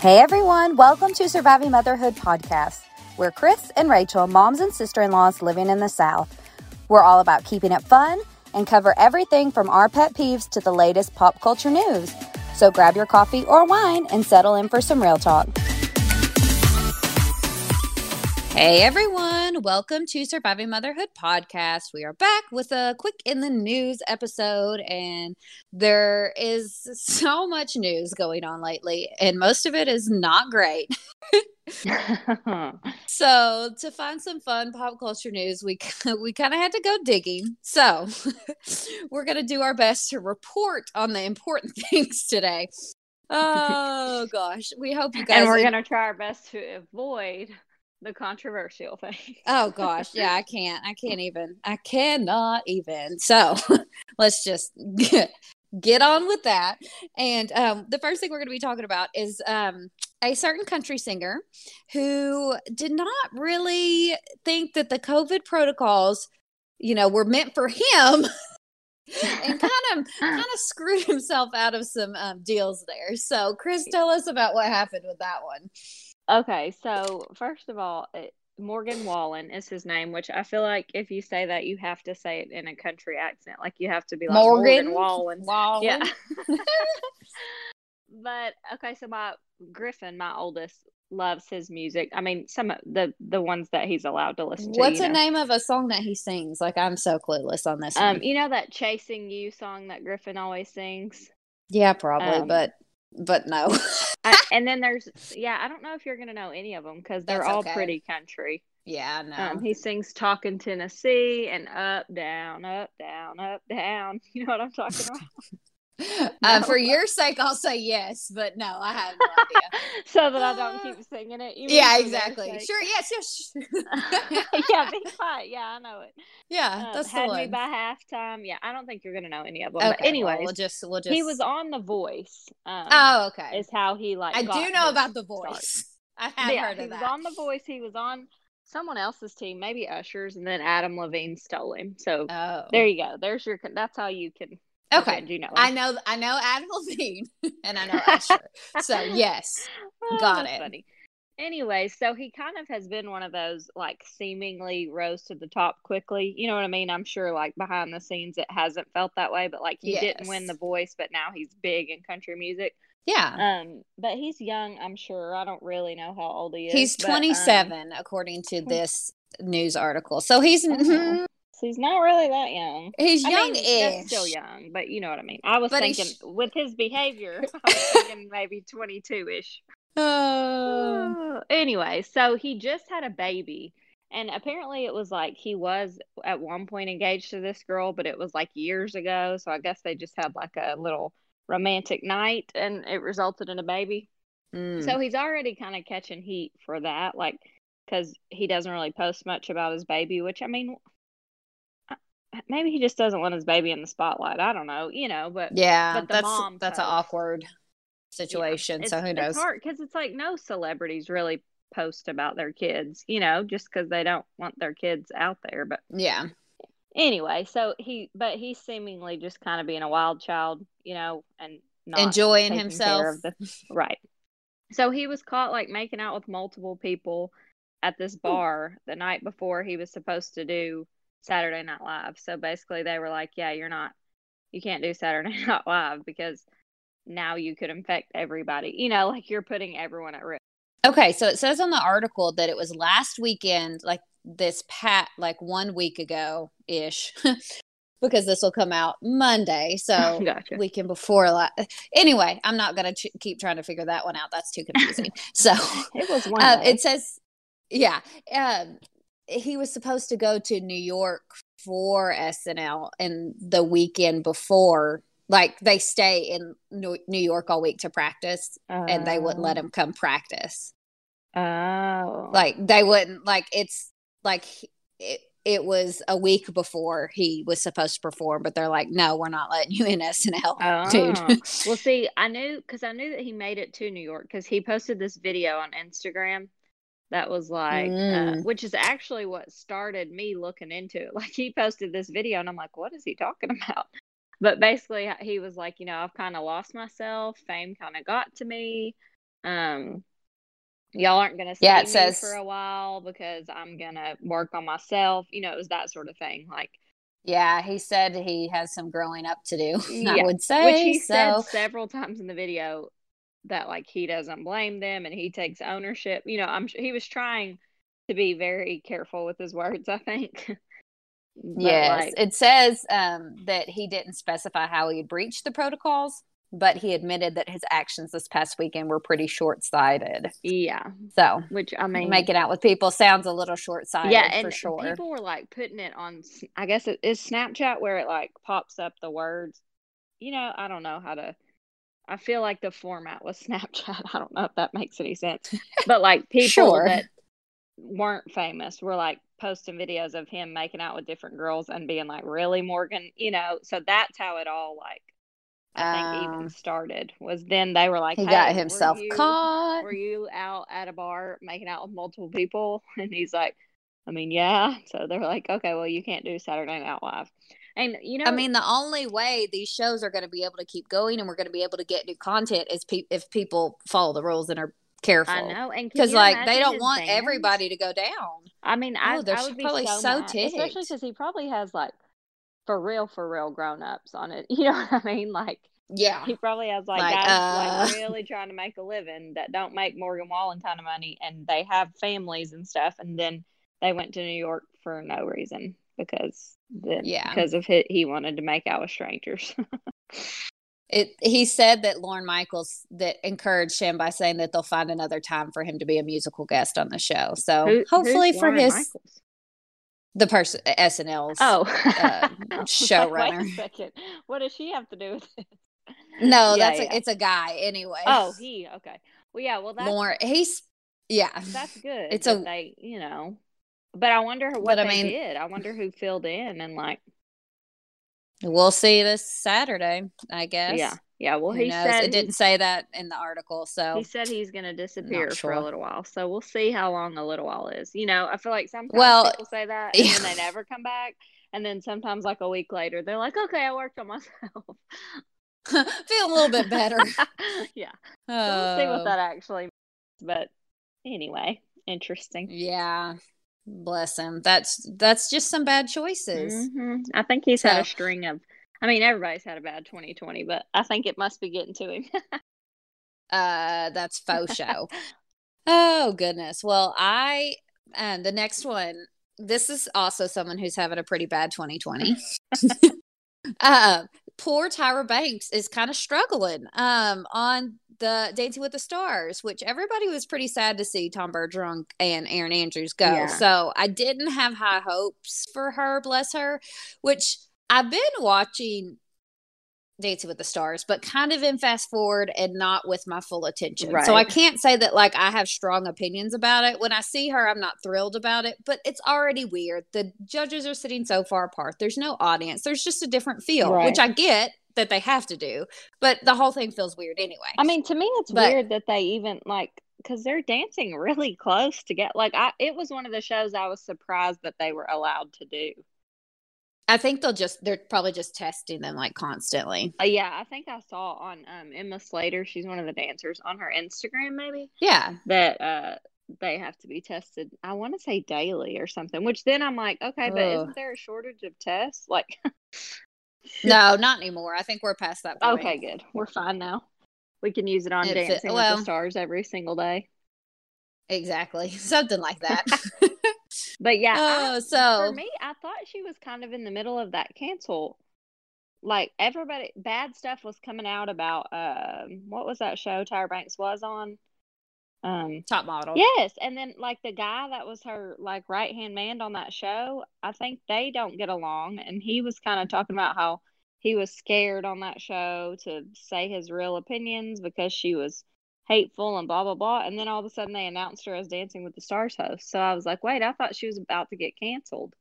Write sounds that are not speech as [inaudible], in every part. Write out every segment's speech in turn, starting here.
Hey everyone, welcome to Surviving Motherhood podcast. We're Chris and Rachel, moms and sister in laws living in the South. We're all about keeping it fun and cover everything from our pet peeves to the latest pop culture news. So grab your coffee or wine and settle in for some real talk. Hey everyone, welcome to Surviving Motherhood podcast. We are back with a quick in the news episode, and there is so much news going on lately, and most of it is not great. [laughs] so to find some fun pop culture news, we [laughs] we kind of had to go digging. So [laughs] we're gonna do our best to report on the important things today. Oh gosh, we hope you guys. And we're gonna try our best to avoid the controversial thing. [laughs] oh gosh, yeah, I can't. I can't even. I cannot even. So [laughs] let's just get, get on with that. And um, the first thing we're going to be talking about is um, a certain country singer who did not really think that the COVID protocols, you know, were meant for him. [laughs] and kind of kind of screwed himself out of some um, deals there. So, Chris, tell us about what happened with that one. Okay, so first of all, it, Morgan Wallen is his name, which I feel like if you say that, you have to say it in a country accent. Like you have to be like Morgan, Morgan Wallen. Wallen. Yeah. [laughs] [laughs] but okay, so my Griffin, my oldest, loves his music. I mean, some of the the ones that he's allowed to listen to. What's the know. name of a song that he sings? Like I'm so clueless on this. Um, one. you know that "Chasing You" song that Griffin always sings. Yeah, probably, Um, but but no. I, and then there's yeah, I don't know if you're gonna know any of them because they're That's all okay. pretty country. yeah, no. Um, he sings "Talking Tennessee" and "Up Down, Up Down, Up Down." [laughs] You know what I'm talking about? [laughs] [laughs] uh, for your sake, I'll say yes, but no, I have no idea. [laughs] so that I don't keep singing it. Yeah, exactly. Sure. Yes. Yes. [laughs] yeah, be quiet. Yeah, I know it. yeah, Um, that's the had me by halftime. Yeah, I don't think you're gonna know any of them. okay. but well, we'll just we'll just. he was on The Voice. Um, Oh, okay. is how he like. I do know about the start. voice. I have yeah, heard of that. he was on The Voice. He was on someone else's team, maybe Usher's, and then Adam Levine stole him. So oh, there you go. There's your. That's how you can. Okay. pretend You know. I know. I know Adam Levine, [laughs] and I know [laughs] Usher. so yes, [laughs] Oh, got it. Funny. Anyway, so he kind of has been one of those like seemingly rose to the top quickly. You know what I mean? I'm sure like behind the scenes it hasn't felt that way, but like he didn't win the voice, but now he's big in country music. yeah. Um, but he's young, I'm sure. I don't really know how old he is. He's but, um, 27, according to this news artical. So he's Oh. So he's not really that young. he's I young that's still young, but you know what I mean. I was But thinking with his behavior, [laughs] I was thinking maybe 22 ish. [sighs] Oh. [sighs] anyway, so he just had a baby. And apparently it was like he was at one point engaged to this girl, but it was like years ago. So I guess they just had like a little romantic night and it resulted in a baby. Mm. So he's already kind of catching heat for that, like, because he doesn't really post much about his baby, which I mean, maybe he just doesn't want his baby in the spotlight. I don't know, you know, but yeah, but the that's mom that's an awkward situation. it's, so who knows? Because it's like no celebrities really post about their kids, you know, just because they don't want their kids out there. But Yeah. anyway, so he, but he's seemingly just kind of being a wild child, you know, and not Enjoying himself. the right. So he was caught like making out with multiple people at this hmm. bar the night before he was supposed to do Saturday Night Live. So basically, they were like, "Yeah, you're not, you can't do Saturday [laughs] Night Live because now you could infect everybody. You know, like you're putting everyone at risk." Okay, so it says on the article that it was last weekend, like this pat, like one week ago ish, [laughs] because this will come out Monday. [laughs] So Gotcha. weekend before. La- anyway, I'm not gonna ch- keep trying to figure that one out. That's too confusing. so It was one. uh, it says, yeah, um, he was supposed to go to New York for SNL and the weekend before. Like they stay in New York all week to practice, and they wouldn't let oh. him come practice. Oh, Like they wouldn't like it's like it. It was a week before he was supposed to perform, but they're like, "No, we're not letting you in SNL, [laughs] Oh. dude." well, see, I knew because I knew that he made it to New York because he posted this video on Instagram that was like, uh, Mm. which is actually what started me looking into it. [laughs] Like, he posted this video, and I'm like, what is he talking [laughs] about? But basically, he was like, you know, I've kind of lost myself. Fame kind of got to me. Um, y'all aren't gonna see Yeah, it me says- for a while because I'm gonna work on myself. You know, it was that sort of thing. Like, Yeah, he said he has some growing up to do. [laughs] I would say which he so. said several times in the video that like he doesn't blame them and he takes ownership. You know, I'm he was trying to be very careful with his words, I think. [laughs] Yes, like, it says um, that he didn't specify how he had breached the protocols, but he admitted that his actions this past weekend were pretty short-sighted. yeah, So which I mean, making out with people sounds a little short-sighted yeah, and for sure. people were like putting it on. I guess it is Snapchat where it like pops up the words. You know, I don't know how to. I feel like the format was [laughs] Snapchat. I don't know if that makes any sense, but like [laughs] people Sure. that weren't famous were like posting videos of him making out with different girls and being like, "Really, Morgan?" You know, so that's how it all like. I think Um, even started was then they were like, he "Hey, got were himself you- caught. were you out at a bar making out with multiple people? [laughs] And he's like, I mean, yeah. So they're like, okay, well, you can't do Saturday Night Live. And, you know, I mean, the only way these shows are going to be able to keep going and we're going to be able to get new content is pe- if people follow the rules and are careful. I know. And Because like they don't want fans? everybody to go down. I mean, I, Oh, they're I would be probably so, so mad, especially because he probably has like for real, for real grown ups on it. [laughs] You know what I mean? Like, Yeah. he probably has like, Like, guys uh, like [laughs] really trying to make a living that don't make Morgan Wallen kind of money and they have families and stuff. And then they went to New York for no reason because the, Yeah. because of it, he wanted to make out with strangers. [laughs] It he said that Lauren Michaels that encouraged him by saying that they'll find another time for him to be a musical guest on the show. So Who- hopefully for Lauren his Michaels? the person SNL's Oh, [laughs] uh, [laughs] showrunner. Wait a second. What does she have to do with this? No, Yeah, that's yeah. a, it's a guy anyway. Oh, he. Okay. Well, yeah. Well, that's Lauren he's yeah. that's good. It's that a- they, you know. But I wonder what But I they mean- did. I wonder who filled in and like, We'll see this Saturday, I guess. yeah, yeah. Well, Who he knows? said it didn't say that in the article, so He said he's going to disappear for a little while. So we'll see how long a little while is. You know, I feel like sometimes Well, people say that [laughs] and yeah. then they never come back. And then sometimes, like a week later, they're like, okay, I worked on myself. [laughs] feel a little bit better. [laughs] yeah. So we'll see what oh. that actually means. But anyway, interesting. Yeah. Bless him. That's that's just some bad choices. Mhm. I think he's had a string of, I mean, everybody's had a bad 2020, but I think it must be getting to him. [laughs] Uh that's faux show. [laughs] oh goodness. Well, I and the next one, this is also someone who's having a pretty bad 2020. uh [laughs] poor Tyra Banks is kind of struggling um on the Dancing with the Stars, which everybody was pretty sad to see Tom Bergeron and Erin Andrews go. Yeah. So I didn't have high hopes for her, bless her, which I've been watching Dancing with the Stars, but kind of in fast forward and not with my full attention. Right. So I can't say that like I have strong opinions about it. When I see her, I'm not thrilled about it, but it's already weird. The judges are sitting so far apart. There's no audience. There's just a different feel, Right. which I get that they have to do, but the whole thing feels weird anyway. I mean, to me, it's But- weird that they even like because they're dancing really close to get like I. It was one of the shows I was surprised that they were allowed to do. I think they'll just they're probably just testing them like constantly. Uh, yeah, I think I saw on um, Emma Slater. She's one of the dancers on her Instagram, maybe Yeah. that uh they have to be tested. I want to say daily or something. Which then I'm like, okay, but Ugh. isn't there a shortage of tests? Like, [laughs] [laughs] No, not anymore. I think we're past that point. okay, good. We're fine now. We can use it on It's- Dancing with well- the Stars every single day. Exactly. [laughs] Something like that. [laughs] But yeah, I- oh, so for me, I thought she was kind of in the middle of that cancel. Like everybody, bad stuff was coming out about um, what was that show Tyra Banks was on? Um, top model. yes, and then like the guy that was her like right hand man on that show, I think they don't get along, and he was kind of talking about how he was scared on that show to say his real opinions because she was hateful and blah blah blah, and then all of a sudden they announced her as Dancing with the Stars host. So I was like, wait, I thought she was about to get canceled.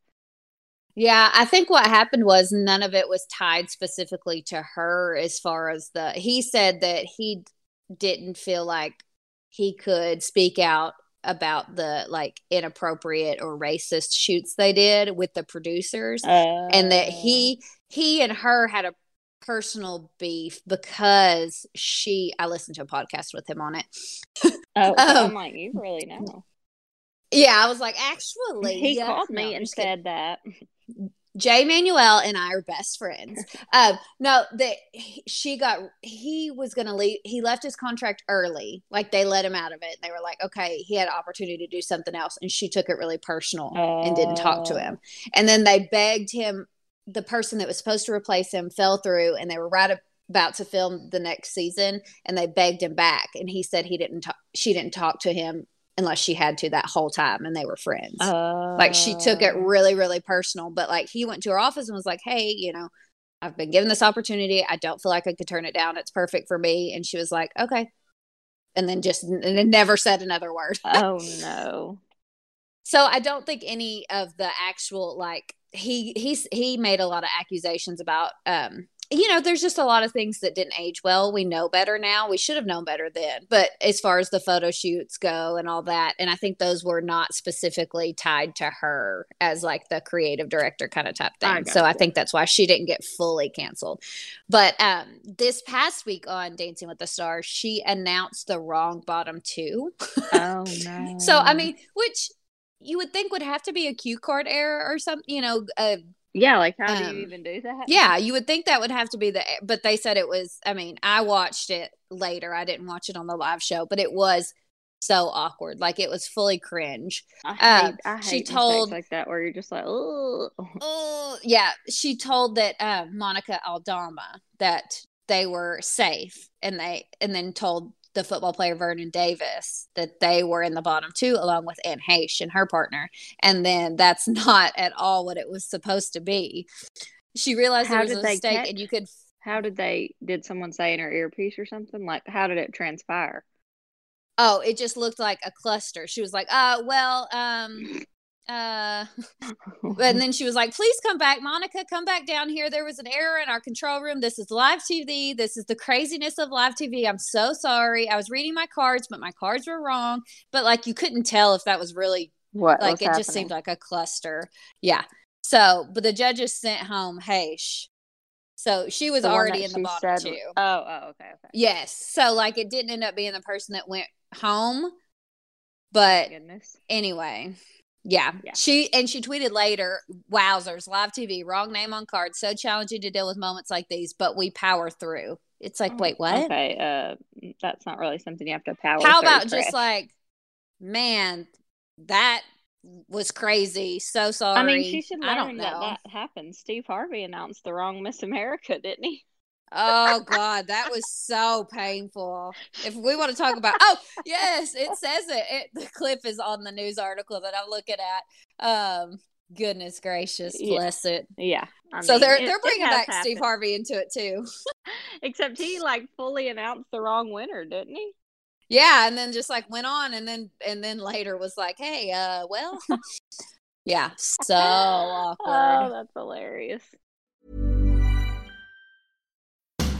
Yeah, I think what happened was none of it was tied specifically to her as far as the he said that he didn't feel like he could speak out about the like inappropriate or racist shoots they did with the producers and that he he and her had a personal beef because she I listened to a podcast with him on it. Oh, [laughs] um, I'm like, you really know. Yeah, I was like, actually, He called me and just kidding. said that. Jay Manuel and I are best friends. [laughs] Um, no, that she got he was gonna leave. He left his contract early, like they let him out of it. They were like, okay, he had an opportunity to do something else, and she took it really personal and didn't talk to Oh. him. And then they begged him. The person that was supposed to replace him fell through, and they were right about to film the next season, and they begged him back, and he said he didn't talk. She didn't talk to him unless she had to that whole time, and they were friends. Like she took it Oh. really really personal but like he went to her office and was like hey you know i've been given this opportunity. I don't feel like i could turn it down. It's perfect for me. And she was like okay. And then just and never said another word. [laughs] Oh no. so i don't think any of the actual like he he's he made a lot of accusations about um you know there's just a lot of things that didn't age well. We know better now. We should have known better then. But as far as the photo shoots go and all that and i think those were not specifically tied to her as like the creative director kind of type I thing. So i think that's why she didn't get fully canceled. But um this past week on dancing with the stars she announced the wrong bottom two. Oh no. [laughs] so I mean, which you would think would have to be a cue card error or something, you know? Uh, yeah, like how do um, you even do that? yeah, you would think that would have to be the. But they said it was. I mean, I watched it later. I didn't watch it on the live show, but it was so awkward. Like it was fully cringe. I uh, hate, I hate she told- like that where you're just like, oh, Oh [laughs] yeah, she told that uh, Monica Aldama that they were safe, and they and then told the football player Vernon Davis that they were in the bottom two along with Anne Heche and her partner, and then that's [laughs] not at all what it was supposed to be. She realized How there was a mistake, catch- and you could how did they? Did someone say in her earpiece or something? Like, how did it transpire? oh, it just looked like a cluster. She was like, uh, well, um, [laughs] uh. [laughs] And then she was like, please come back. Monica, come back down here. There was an error in our control room. This is live TV. This is the craziness of live TV. I'm so sorry. I was reading my cards, but my cards were wrong. But like, you couldn't tell if that was really what? like, it just seemed like a cluster. Yeah. So, but the judges sent home Heche. So she was The already in the bottom said- two. Oh, oh, okay, okay. Yes. So, like, it didn't end up being the person that went home. But Goodness. anyway yeah. Yeah. she and she tweeted later wowzers live tv wrong name on card so challenging to deal with moments like these but we power through it's like wait what Oh, Okay, uh, that's not really something you have to power. how about just like man that was crazy so sorry I mean, she should i don't learn know that that happened. Steve Harvey announced the wrong Miss America, didn't he? Oh god that was so painful if we want to talk about oh yes it says it. it the clip is on the news article that i'm looking at um goodness gracious Yeah. bless it Yeah. I so they're it- they're bringing back Steve. Harvey into it too. [laughs] Except he like fully announced the wrong winner, didn't he? Yeah, and then just like went on, and then and then later was like, hey, uh, well, [laughs] yeah, so Oh, that's hilarious.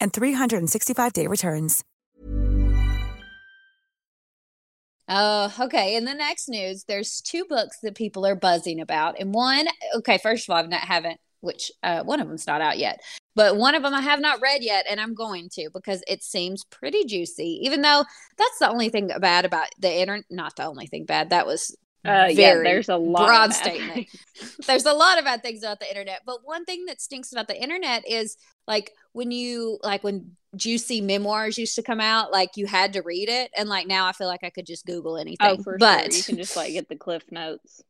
and 365-day returns. Oh, okay. In the next news, there's two books that people are buzzing about, and one, okay, first of all, I've not, haven't, which uh, one of them's not out yet, but one of them I have not read yet, and I'm going to because it seems pretty juicy. Even though that's the only thing bad about the internet, not the only thing bad. That was uh, yeah, there's a lot broad statement. [laughs] there's a lot of bad things about the internet, but one thing that stinks about the internet is like when you like when juicy memoirs used to come out, like you had to read it, and like now I feel like I could just Google anything. Oh, for but sure. you can just like get the cliff notes.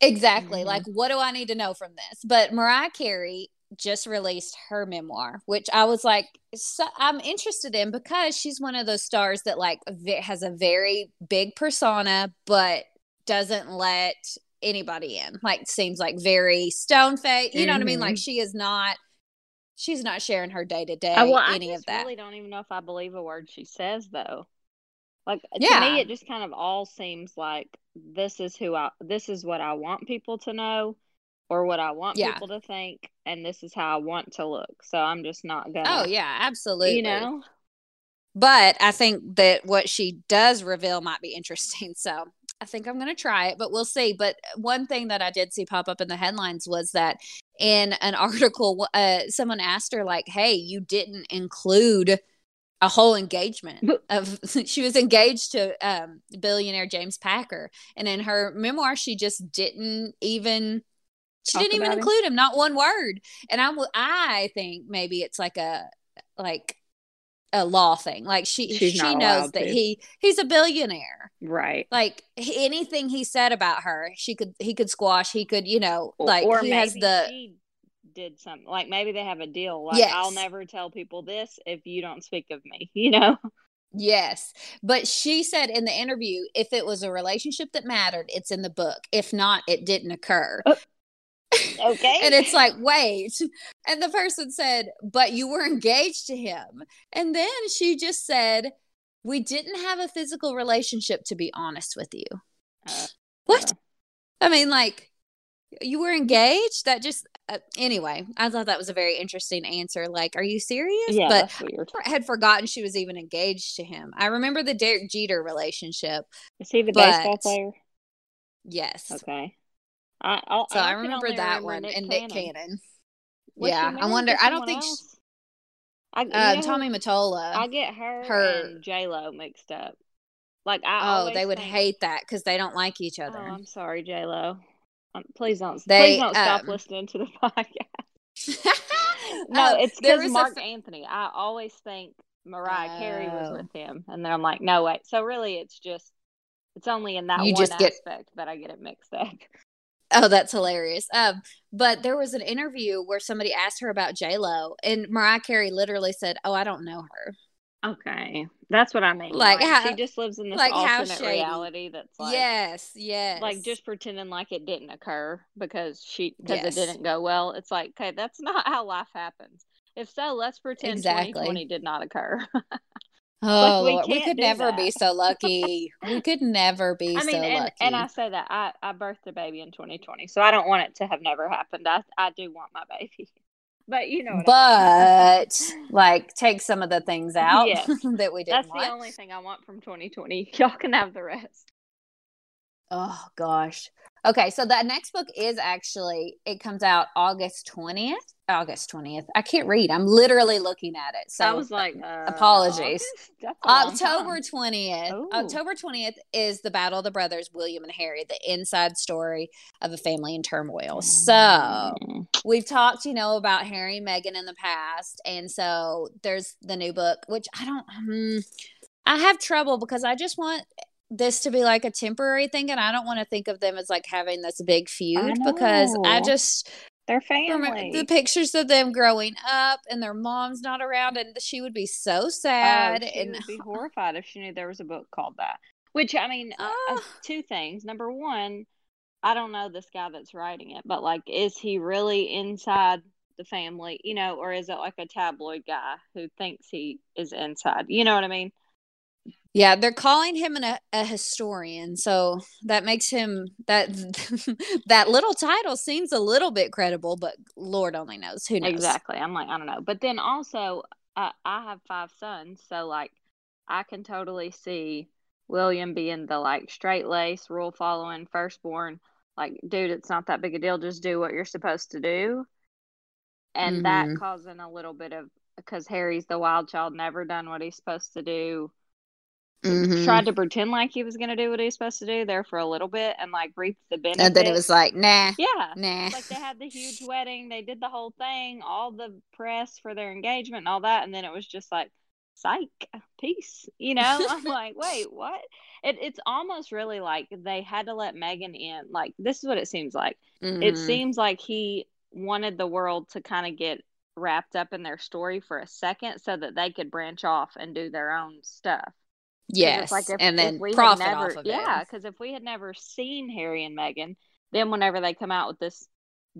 Exactly. Mm-hmm. Like, what do I need to know from this? But Mariah Carey just released her memoir, which I was like, so I'm interested in because she's one of those stars that like has a very big persona, but doesn't let anybody in. Like seems like very stone faced. You know mm-hmm. what I mean? Like mm-hmm. she is not she's not sharing her day to day any of that. I really don't even know if I believe a word she says though. Like yeah. to me it just kind of all seems like this is who I this is what I want people to know or what I want yeah. people to think and this is how I want to look. So I'm just not gonna Oh yeah, absolutely. You know? But I think that what she does reveal might be interesting. [laughs] So I think I'm going to try it, but we'll see. But one thing that I did see pop up in the headlines was that in an [laughs] article, uh, someone asked her, like, hey, you didn't include a whole engagement of [laughs] she was engaged to um, billionaire James Packer and in her memoir she just didn't even she didn't even include him. him not one word and I I think maybe it's like a like a law thing. Like she She's she knows that to. he he's a billionaire. Right. Like anything he said about her, she could he could squash, he could, you know, like or he has the did something like maybe they have a deal like yes. I'll never tell people this if you don't speak of me, [laughs] you know. Yes. But she said in the interview if it was a relationship that mattered, it's in the book. If not, it didn't occur. Uh, Okay. and it's like, wait. And the person said, but you were engaged to him. And then she just said, we didn't have a physical relationship, to be honest with you. Uh, what? Uh. I mean, like, you were engaged? That just, uh, anyway, I thought that was a very interesting answer. Like, are you serious? Yeah, but I had forgotten she was even engaged to him. I remember the Derek Jeter relationship. Is he the baseball player? Yes. Okay. I I'll, so I, I remember that one Nick and Nick Cannon. yeah, I wonder. I don't think. She, I, uh, Tommy Mottola. I get her, her and J Lo mixed up. Like I oh, they would think, hate that because they don't like each other. Oh, I'm sorry, J Lo. Um, please don't. They, please don't stop um, listening to the [laughs] podcast. [laughs] no, oh, it's because Marc Anthony. I always think Mariah oh. Carey was oh. with him, and then I'm like, no wait. So really, it's just it's only in that you one just aspect get... that I get it mixed up. Oh, that's hilarious. Um, but there was an interview where somebody asked her about J Lo, and Mariah Carey literally said, "Oh, I don't know her." Okay, that's what I mean. Like, like how, she just lives in this like alternate reality that's like yes, yes, like just pretending like it didn't occur because she because yes. it didn't go well. It's like okay, that's not how life happens. If so, let's pretend exactly. 2020 did not occur. [laughs] Oh, like we, we, could never that. be so lucky. [laughs] we could never be I mean, so and, lucky. And I say that I, I birthed a baby in 2020, so I don't want it to have never happened. I, I do want my baby, [laughs] but you know. but I mean. [laughs] like, take some of the things out yes. that we did. That's want. the only thing I want from 2020. Y'all can have the rest. Oh gosh. Okay, so that next book is actually it comes out August 20th. August 20th. I can't read. I'm literally looking at it. So I was like, uh, apologies. October 20th. Ooh. October 20th is the Battle of the Brothers, William and Harry, the inside story of a family in turmoil. So mm. we've talked, you know, about Harry and Meghan in the past. And so there's the new book, which I don't, um, I have trouble because I just want this to be like a temporary thing and I don't want to think of them as like having this big feud I because I just their family the pictures of them growing up and their mom's not around and she would be so oh, sad oh, she and would be [laughs] horrified if she knew there was a book called that. Which I mean, uh, uh, two things. Number one, I don't know this guy that's writing it, but like, is he really inside the family, you know, or is it like a tabloid guy who thinks he is inside? You know what I mean? Yeah, they're calling him an, a, a historian, so that makes him that [laughs] that little title seems a little bit credible, but Lord only knows who knows. Exactly. I'm like, I don't know. But then also, uh, I have five sons, so like, I can totally see William being the like straight lace, rule following firstborn. Like, dude, it's not that big a deal. Just do what you're supposed to do. And Mhm. that causing a little bit of because Harry's the wild child, never done what he's supposed to do. Mhm. Tried to pretend like he was going to do what he's supposed to do there for a little bit and like reap the benefits. And then it was like, nah, yeah. nah. Like they had the huge [laughs] wedding, they did the whole thing, all the press for their engagement and all that, and then it was just like, psych, peace. You know, [laughs] I'm like, wait, what? It, it's almost really like they had to let Meghan in. Like this is what it seems like. It Mhm. seems like he wanted the world to kind of get wrapped up in their story for a second so that they could branch off and do their own stuff. Yes, like if- and then we profit never, off of yeah, it. because if we had never seen Harry and Meghan, then whenever they come out with this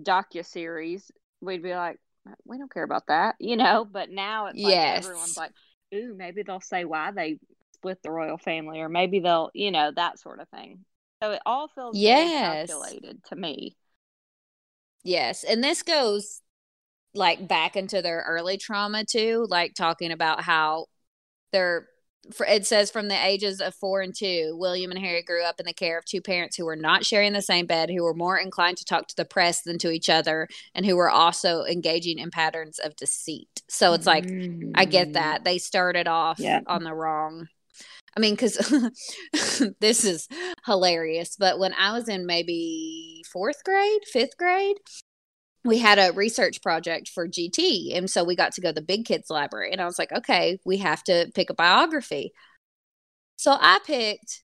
docu series, we'd be like, we don't care about that, you know. But now it's like everyone's like, ooh, maybe they'll say why they split the royal family, or maybe they'll, you know, that sort of thing. So it all feels Yes. calculated to me. Yes, and this goes like back into their early trauma too, like talking about how they're it says from the ages of 4 and 2, William and Harry grew up in the care of two parents who were not sharing the same bed, who were more inclined to talk to the press than to each other, and who were also engaging in patterns of deceit. So it's like I get mm. that. They started off Yeah. on the wrong. I mean, because [laughs] this is hilarious. But when I was in maybe fourth grade, fifth grade, we had a research project for GT. And so we got to go to the big kids library. And I was like, okay, we have to pick a biography. So I picked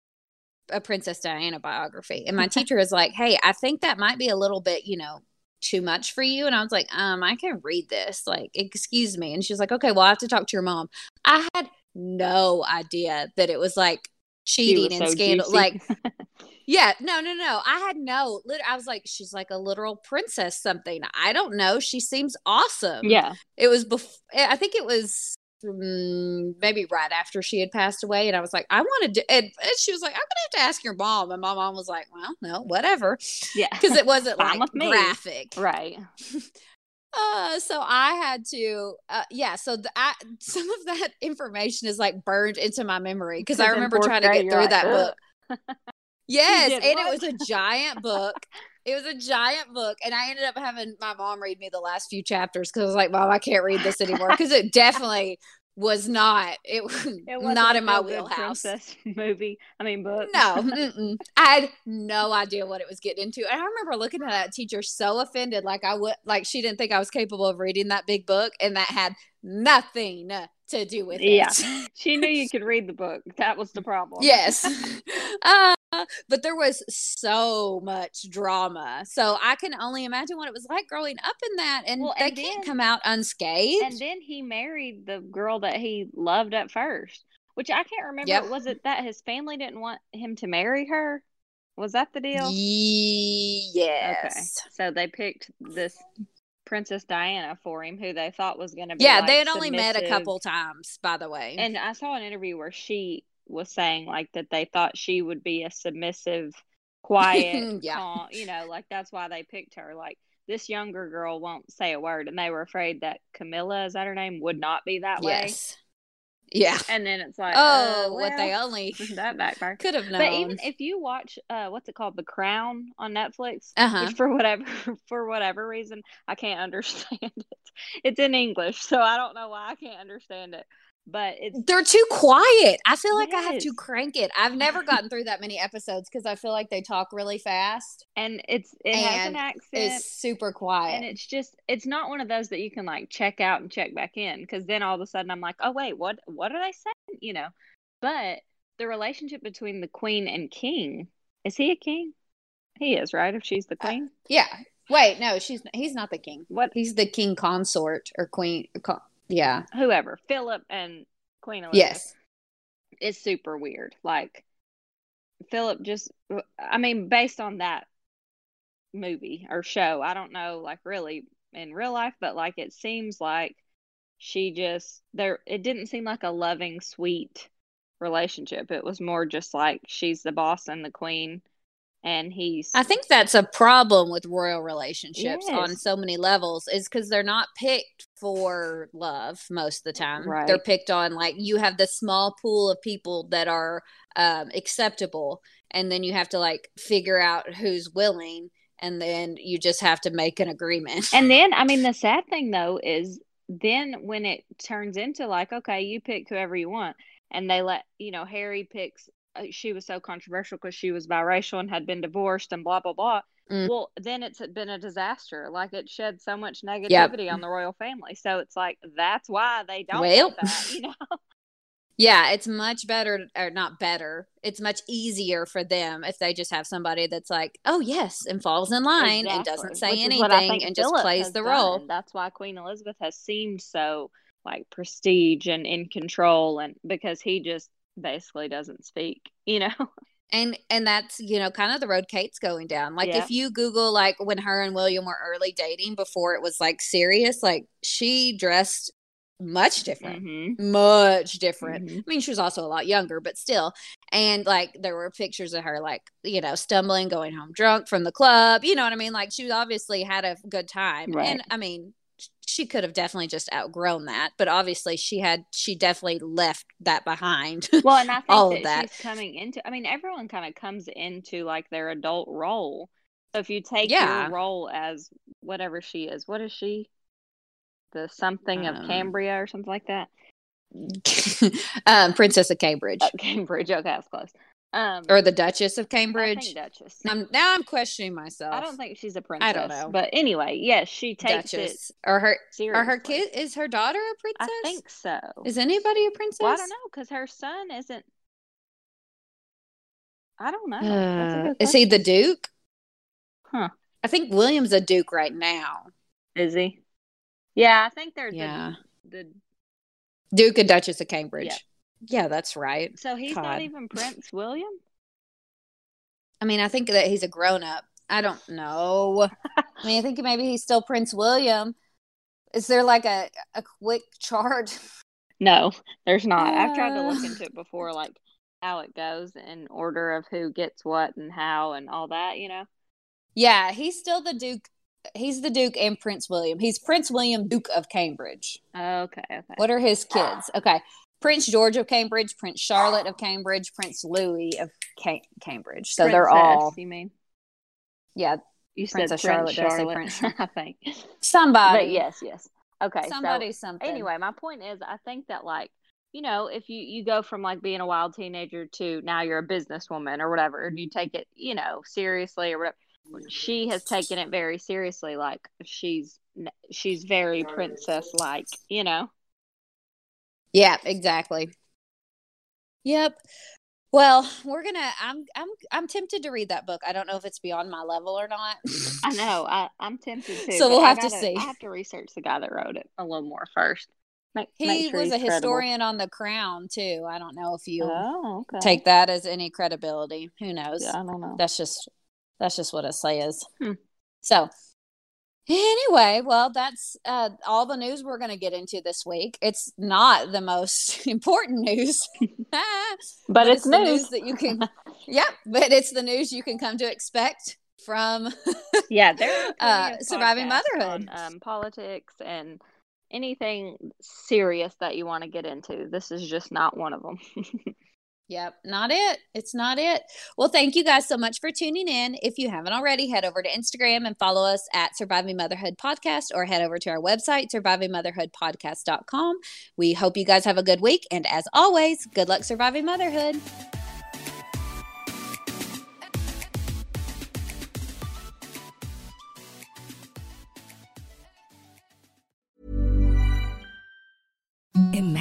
a Princess Diana biography. And my teacher was like, hey, I think that might be a little bit, you know, too much for you. And I was like, um, I can read this. Like, excuse me. And she was like, okay, well, I have to talk to your mom. I had no idea that it was like cheating and so scandal. juicy. Like, [laughs] yeah, no, no, no. I had no. I was like, she's like a literal princess, something. I don't know. She seems awesome. yeah, It was before. I think it was mm, maybe right after she had passed away, and I was like, I wanted to. And, and she was like, I'm gonna have to ask your mom. And my mom was like, Well, no, whatever, yeah, because it wasn't [laughs] like graphic. right. [laughs] Uh, so I had to, uh, yeah. So the, I, [laughs] some of that information is like burned into my memory because I remember trying to get through like, that "Ugh." book. Yes, and what? it was a [laughs] giant book. It was a giant book, and I ended up having my mom read me the last few chapters because I was like, "Mom, I can't read this anymore," because it [laughs] definitely was not. It, [laughs] It wasn't in my wheelhouse. [laughs] movie. I mean, book. No. [laughs] I had no idea what it was getting into. And I remember looking at that teacher so offended, like I would, like she didn't think I was capable of reading that big book, and that had nothing to do with it. Yeah. she knew you could read the book. That was the problem. yes, uh, but there was so much drama, so I can only imagine what it was like growing up in that, and Well, they and can't then- come out unscathed. and then he married the girl that he loved at first, which I can't remember. Yep. Was it that his family didn't want him to marry her? Was that the deal? yes. Okay. So they picked this Princess Diana for him, who they thought was going to be. Yeah, like, they had only met a couple times, by the way. And I saw an interview where she was saying like that they thought she would be a submissive, quiet, [laughs] Yeah. calm, you know, like that's why they picked her. Like this younger girl won't say a word, and they were afraid that Camilla, is that her name, would not be that way. yes. Yeah. And then it's like, Oh, uh, what they only [laughs] that backfired. could have known. But even if you watch, uh, what's it called, The Crown on Netflix, Uh-huh. [laughs] for whatever for whatever reason I can't understand it. It's in English, so I don't know why I can't understand it. But it's they're too quiet. I feel like I have to crank it. I've never gotten through that many episodes because I feel like they talk really fast. and it's it has an accent. It's super quiet. and it's just it's not one of those that you can like check out and check back in because then all of a sudden I'm like, oh wait, what what are they saying? You know. But the relationship between the queen and king is he a king? He is, right? If she's the Uh, queen, yeah. Wait, no, she's he's not the king. what? He's the king consort or queen. Co- yeah. Whoever, Philip and Queen Elizabeth. Yes. it's super weird. Like Philip just I mean based on that movie or show, I don't know like really in real life, but like it seems like she just there it didn't seem like a loving, sweet relationship. It was more just like she's the boss and the queen and he's I think that's a problem with royal relationships on so many levels is because they're not picked for love most of the time. Right. They're picked on like you have the small pool of people that are um, acceptable, and then you have to like figure out who's willing, and then you just have to make an agreement. And then, I mean, the [laughs] sad thing though is then when it turns into like, okay, you pick whoever you want, and they let, you know, Harry picks, she was so controversial because she was biracial and had been divorced and blah, blah, blah. Mm. Well, then it's been a disaster. Like it shed so much negativity on the royal family. So it's like, that's why they don't Well. that, [laughs] you know? Yeah, it's much better, or not better. It's much easier for them if they just have somebody that's like, oh yes, and falls in line and doesn't say Which is what I anything and just plays the role. That's why Queen Elizabeth has seemed so like prestige and in control, and because he just basically doesn't speak, you know. [laughs] and and that's you know kind of the road kate's going down like Yeah. if you google like when her and william were early dating before it was like serious like she dressed much different Mhm. much different Mhm. i mean she was also a lot younger but still and like there were pictures of her like you know stumbling going home drunk from the club you know what i mean like she obviously had a good time Right. and i mean she could have definitely just outgrown that but obviously she had she definitely left that behind [laughs] Well, and I think All that, of that. she's coming into. I mean, everyone kind of comes into like their adult role. So if you take Yeah. your role as whatever she is, what is she? The something of Um, Cambria or something like that. um, [laughs] Princess of Cambridge Uh, Cambridge. Okay, that's close. Um, or the Duchess of Cambridge. Duchess. I'm, now I'm questioning myself. I don't think she's a princess. I don't know. But anyway, yes, she takes Duchess or her it seriously. or her kid is her daughter a princess? I think so. Is anybody a princess? Well, I don't know because her son isn't. I don't know. Uh, is he the. Duke? Huh. I think William's a Duke right now. Is he? Yeah, I think they're Yeah, the, the Duke and Duchess of Cambridge. Yeah. Yeah, that's right. So he's God. not even Prince William? I mean, I think that he's a grown up. I don't know. I mean, I think maybe he's still Prince William. Is there like a a quick chart? No, there's not. I've tried to look Uh. into it before, like how it goes in order of who gets what and how and all that, you know? Yeah, he's still the Duke. He's the Duke and Prince William. He's Prince William, Duke of Cambridge. Okay, okay. What are his kids? Okay. Prince George of Cambridge, Prince Charlotte of Cambridge, Prince Louis of Ca- Cambridge. So they're all, You mean? yeah, You Princess said Prince Charlotte, did I say Charlotte, Prince? [laughs] I think. somebody. But yes, yes. Okay, somebody, so something. anyway, my point is, I think that like, you know, if you you go from like being a wild teenager to now you're a businesswoman or whatever, and you take it, you know, seriously or whatever. She has taken it very seriously. Like she's she's very princess like, you know. Yeah, exactly. Yep. Well, we're gonna. I'm. I'm. I'm tempted to read that book. I don't know if it's beyond my level or not. [laughs] [laughs] I know. I I'm tempted to. So we'll have to gotta- see. I have to research the guy that wrote it a little more first. Make, He make sure was a credible. historian on the Crown too. I don't know if you Oh, okay. take that as any credibility. Who knows? Yeah, I don't know. That's just that's just what it says. Hmm. So anyway, well, that's uh, all the news we're going to get into this week. It's not the most [laughs] important news, [laughs] But, it's, the news. that you can. [laughs] yeah, but it's the news you can come to expect from. Yeah, there Uh, Surviving Motherhood. on, um, politics, and anything serious that you want to get into. This is just not one of them. Yep, not it. It's not it. Well, thank you guys so much for tuning in. If you haven't already, head over to Instagram and follow us at Surviving Motherhood Podcast or head over to our website, survivingmotherhoodpodcast.com. We hope you guys have a good week. And as always, good luck surviving motherhood.